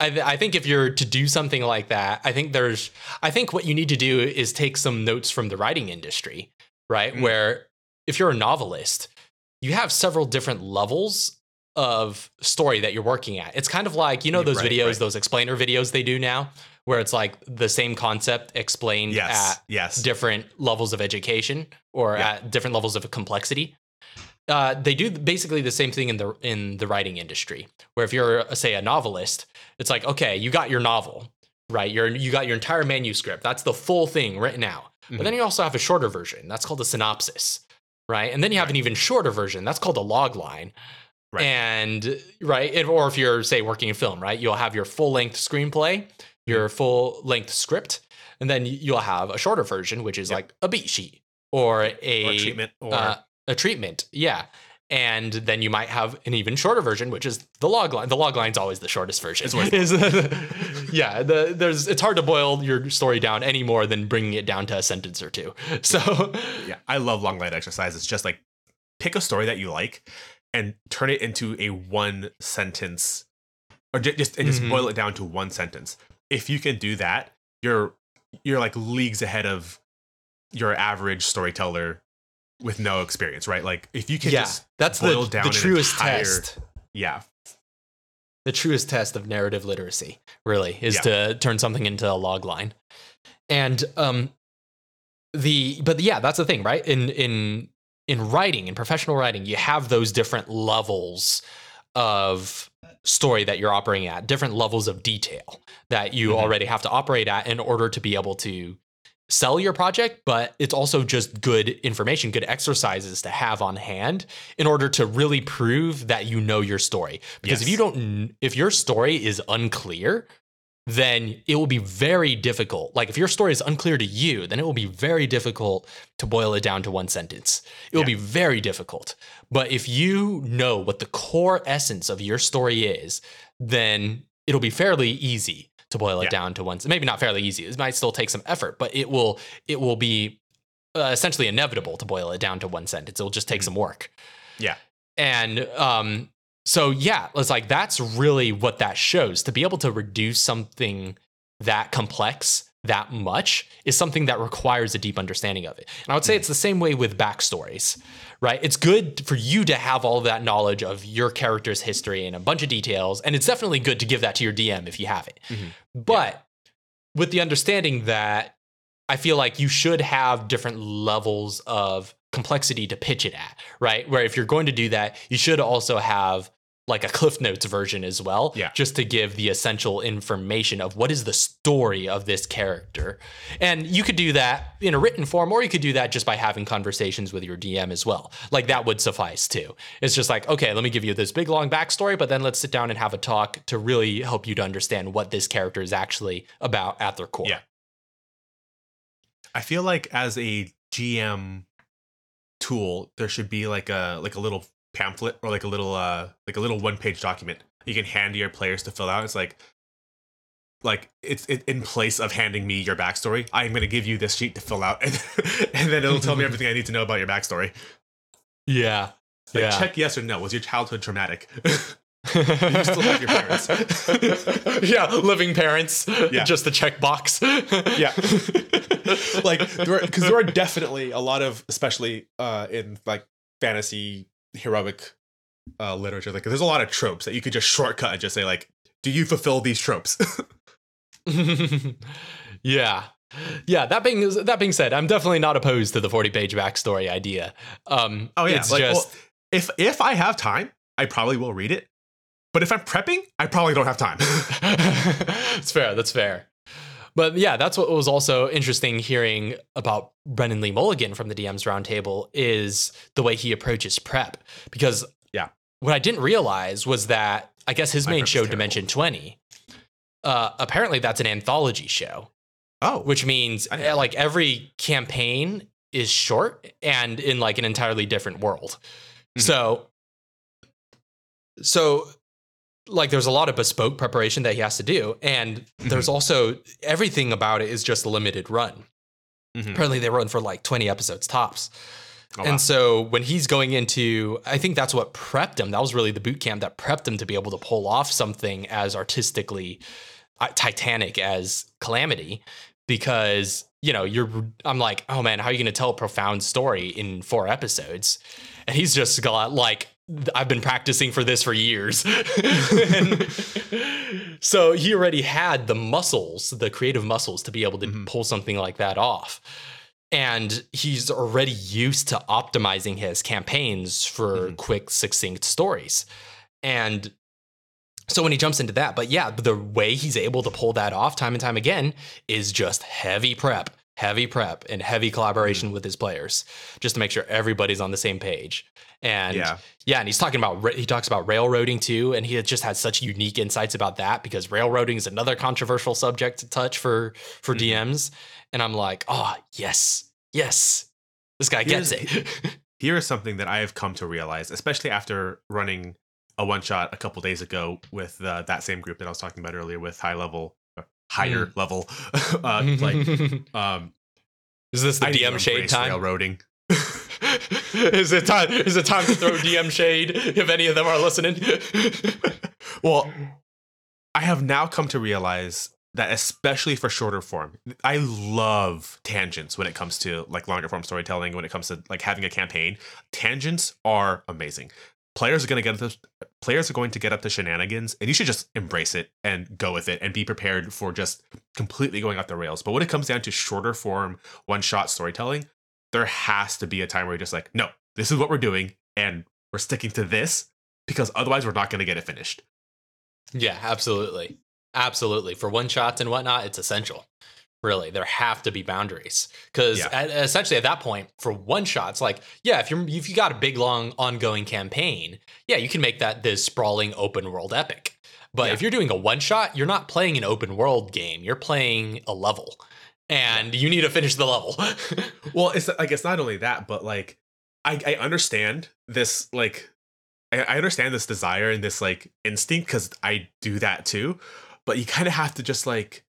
I th- I think if you're to do something like that, I think there's I think what you need to do is take some notes from the writing industry, right? Mm. Where if you're a novelist, you have several different levels of story that you're working at. It's kind of like, you know, those right, videos, right. those explainer videos they do now, where it's like the same concept explained Yes. at Yes. different levels of education or Yeah. at different levels of complexity. Uh, they do basically the same thing in the in the writing industry, where if you're uh, say a novelist, it's like okay, you got your novel, right? You're you got your entire manuscript. That's the full thing written out. But Mhm. then you also have a shorter version. That's called a synopsis, right? And then you have an even shorter version. That's called a log line. Right. And right, or if you're say working in film, right, you'll have your full length screenplay, your full length script, and then you'll have a shorter version, which is Yep. like a beat sheet or a or treatment or uh, a treatment. Yeah. And then you might have an even shorter version, which is the log line. The log line's always the shortest version. It's yeah, the, there's it's hard to boil your story down any more than bringing it down to a sentence or two. So yeah, I love log line exercises. Just like pick a story that you like and turn it into a one sentence, or just and just Mhm. boil it down to one sentence. If you can do that, you're you're like leagues ahead of your average storyteller with no experience, right? Like if you can yeah, just that's boil the, down the truest entire- test. yeah, the truest test of narrative literacy really is Yeah. to turn something into a log line and um the but yeah that's the thing right in in in writing in professional writing you have those different levels of story that you're operating at different levels of detail that you Mhm. already have to operate at in order to be able to sell your project, but it's also just good information, good exercises to have on hand in order to really prove that you know your story. Because if you don't, if your story is unclear, then it will be very difficult. Like if your story is unclear to you, then it will be very difficult to boil it down to one sentence. It will Yeah. be very difficult. But if you know what the core essence of your story is, then it'll be fairly easy to boil it Yeah. down to one. Maybe not fairly easy. It might still take some effort, but it will it will be uh, essentially inevitable to boil it down to one sentence. It'll just take Mhm. some work. Yeah. And um so yeah, it's like that's really what that shows. To be able to reduce something that complex that much is something that requires a deep understanding of it. And I would say Mhm. it's the same way with backstories, right? It's good for you to have all of that knowledge of your character's history and a bunch of details. And it's definitely good to give that to your DM if you have it. Mhm. But with the understanding that I feel like you should have different levels of complexity to pitch it at, right? Where if you're going to do that, you should also have like a Cliff Notes version as well, Yeah. just to give the essential information of what is the story of this character. And you could do that in a written form, or you could do that just by having conversations with your DM as well. Like that would suffice too. It's just like, okay, let me give you this big long backstory, but then let's sit down and have a talk to really help you to understand what this character is actually about at their core. Yeah. I feel like as a GM tool, there should be like a like a little pamphlet or like a little uh like a little one page document you can hand to your players to fill out. It's like like it's it, in place of handing me your backstory. I'm going to give you this sheet to fill out, and, and then it'll tell me everything I need to know about your backstory. Yeah. Like, yeah. check yes or no. Was your childhood traumatic? you still have your parents. yeah, living parents. Yeah. Just the checkbox. Yeah. like there because there are definitely a lot of especially uh in like fantasy heroic uh literature like there's a lot of tropes that you could just shortcut and just say like do you fulfill these tropes yeah. Yeah, that being that being said, I'm definitely not opposed to the 40 page backstory idea. Um oh yeah it's like, just well, if if i have time i probably will read it but if i'm prepping i probably don't have time it's fair. That's fair. But yeah, that's what was also interesting hearing about Brennan Lee Mulligan from the DM's Roundtable is the way he approaches prep. Because Yeah. what I didn't realize was that I guess his My main show, terrible. Dimension 20, uh, apparently that's an anthology show, oh which means I didn't know uh, like every campaign is short and in like an entirely different world. Mhm. So, so like there's a lot of bespoke preparation that he has to do and there's also everything about it is just a limited run Mhm. apparently they run for like 20 episodes tops Oh, wow. and so when he's going into i think that's what prepped him that was really the boot camp that prepped him to be able to pull off something as artistically uh, titanic as calamity because you know you're i'm like oh man how are you going to tell a profound story in four episodes and he's just got like i've been practicing for this for years so he already had the muscles the creative muscles to be able to Mhm. pull something like that off and he's already used to optimizing his campaigns for Mhm. quick succinct stories and so when he jumps into that but yeah the way he's able to pull that off time and time again is just heavy prep heavy prep and heavy collaboration Mm-hmm. with his players just to make sure everybody's on the same page and yeah yeah, and he's talking about he talks about railroading too, and he just had such unique insights about that because railroading is another controversial subject to touch for for Mhm. DMs. And I'm like, oh yes, yes, this guy gets it. here is something that I have come to realize, especially after running a one shot a couple days ago with uh, that same group that I was talking about earlier with high level, higher level, uh, like um, is this the I DM shade time? railroading. is it time? Is it time to throw DM shade if any of them are listening? well, I have now come to realize that especially for shorter form, I love tangents when it comes to like longer form storytelling, when it comes to like having a campaign. Tangents are amazing. Players are going to get up to, players are going to get up to shenanigans and you should just embrace it and go with it and be prepared for just completely going off the rails. But when it comes down to shorter form one shot storytelling, there has to be a time where you're just like, no, this is what we're doing and we're sticking to this because otherwise we're not going to get it finished. yeah, absolutely, absolutely. For one shots and whatnot, it's essential. Really there have to be boundaries because Yeah. essentially at that point for one shots like yeah if you're if you got a big long ongoing campaign yeah you can make that this sprawling open world epic but Yeah. if you're doing a one shot you're not playing an open world game you're playing a level and you need to finish the level Well, it's like it's not only that, but like I, I understand this like I, I understand this desire and this like instinct because I do that too. But you kind of have to just like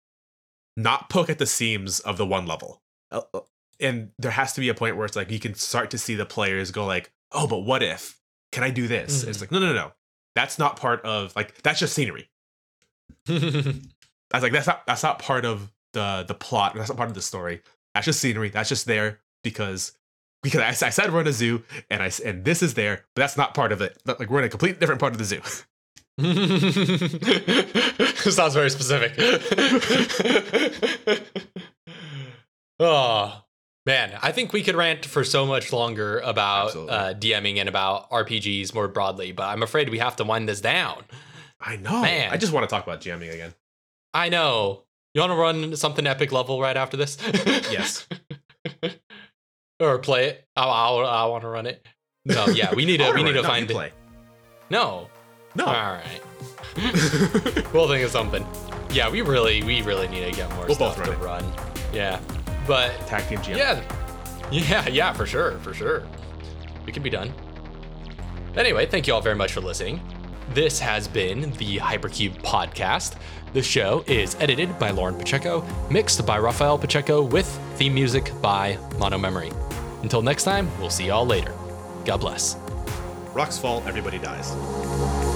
not poke at the seams of the one level. Uh, uh, And there has to be a point where it's like you can start to see the players go like, oh, but what if? Can I do this? Mhm. It's like, no, no, no, no. That's not part of like that's just scenery. I was like, that's not that's not part of the the plot. That's not part of the story. That's just scenery. That's just there because because I, I said we're in a zoo and I and this is there, but that's not part of it. But, like we're in a completely different part of the zoo. Sounds very specific. oh man, I think we could rant for so much longer about uh, DMing and about RPGs more broadly, but I'm afraid we have to wind this down. I know. Man. I just want to talk about jamming again. I know. You want to run something epic level right after this? Yes. or play it. I, I, I want to run it. No, yeah, we need to. We need to it. No, find. play. No. No. All right. we'll think of something. Yeah, we really, we really need to get more We'll stuff both to run run. Yeah, but Tag team jam. yeah, yeah, yeah, for sure, for sure. We can be done. Anyway, thank you all very much for listening. This has been the Hypercube podcast. The show is edited by Loryn Pacheco, mixed by Raphael Pacheco, with theme music by Mono Memory. Until next time, we'll see y'all later. God bless. Rocks fall, everybody dies.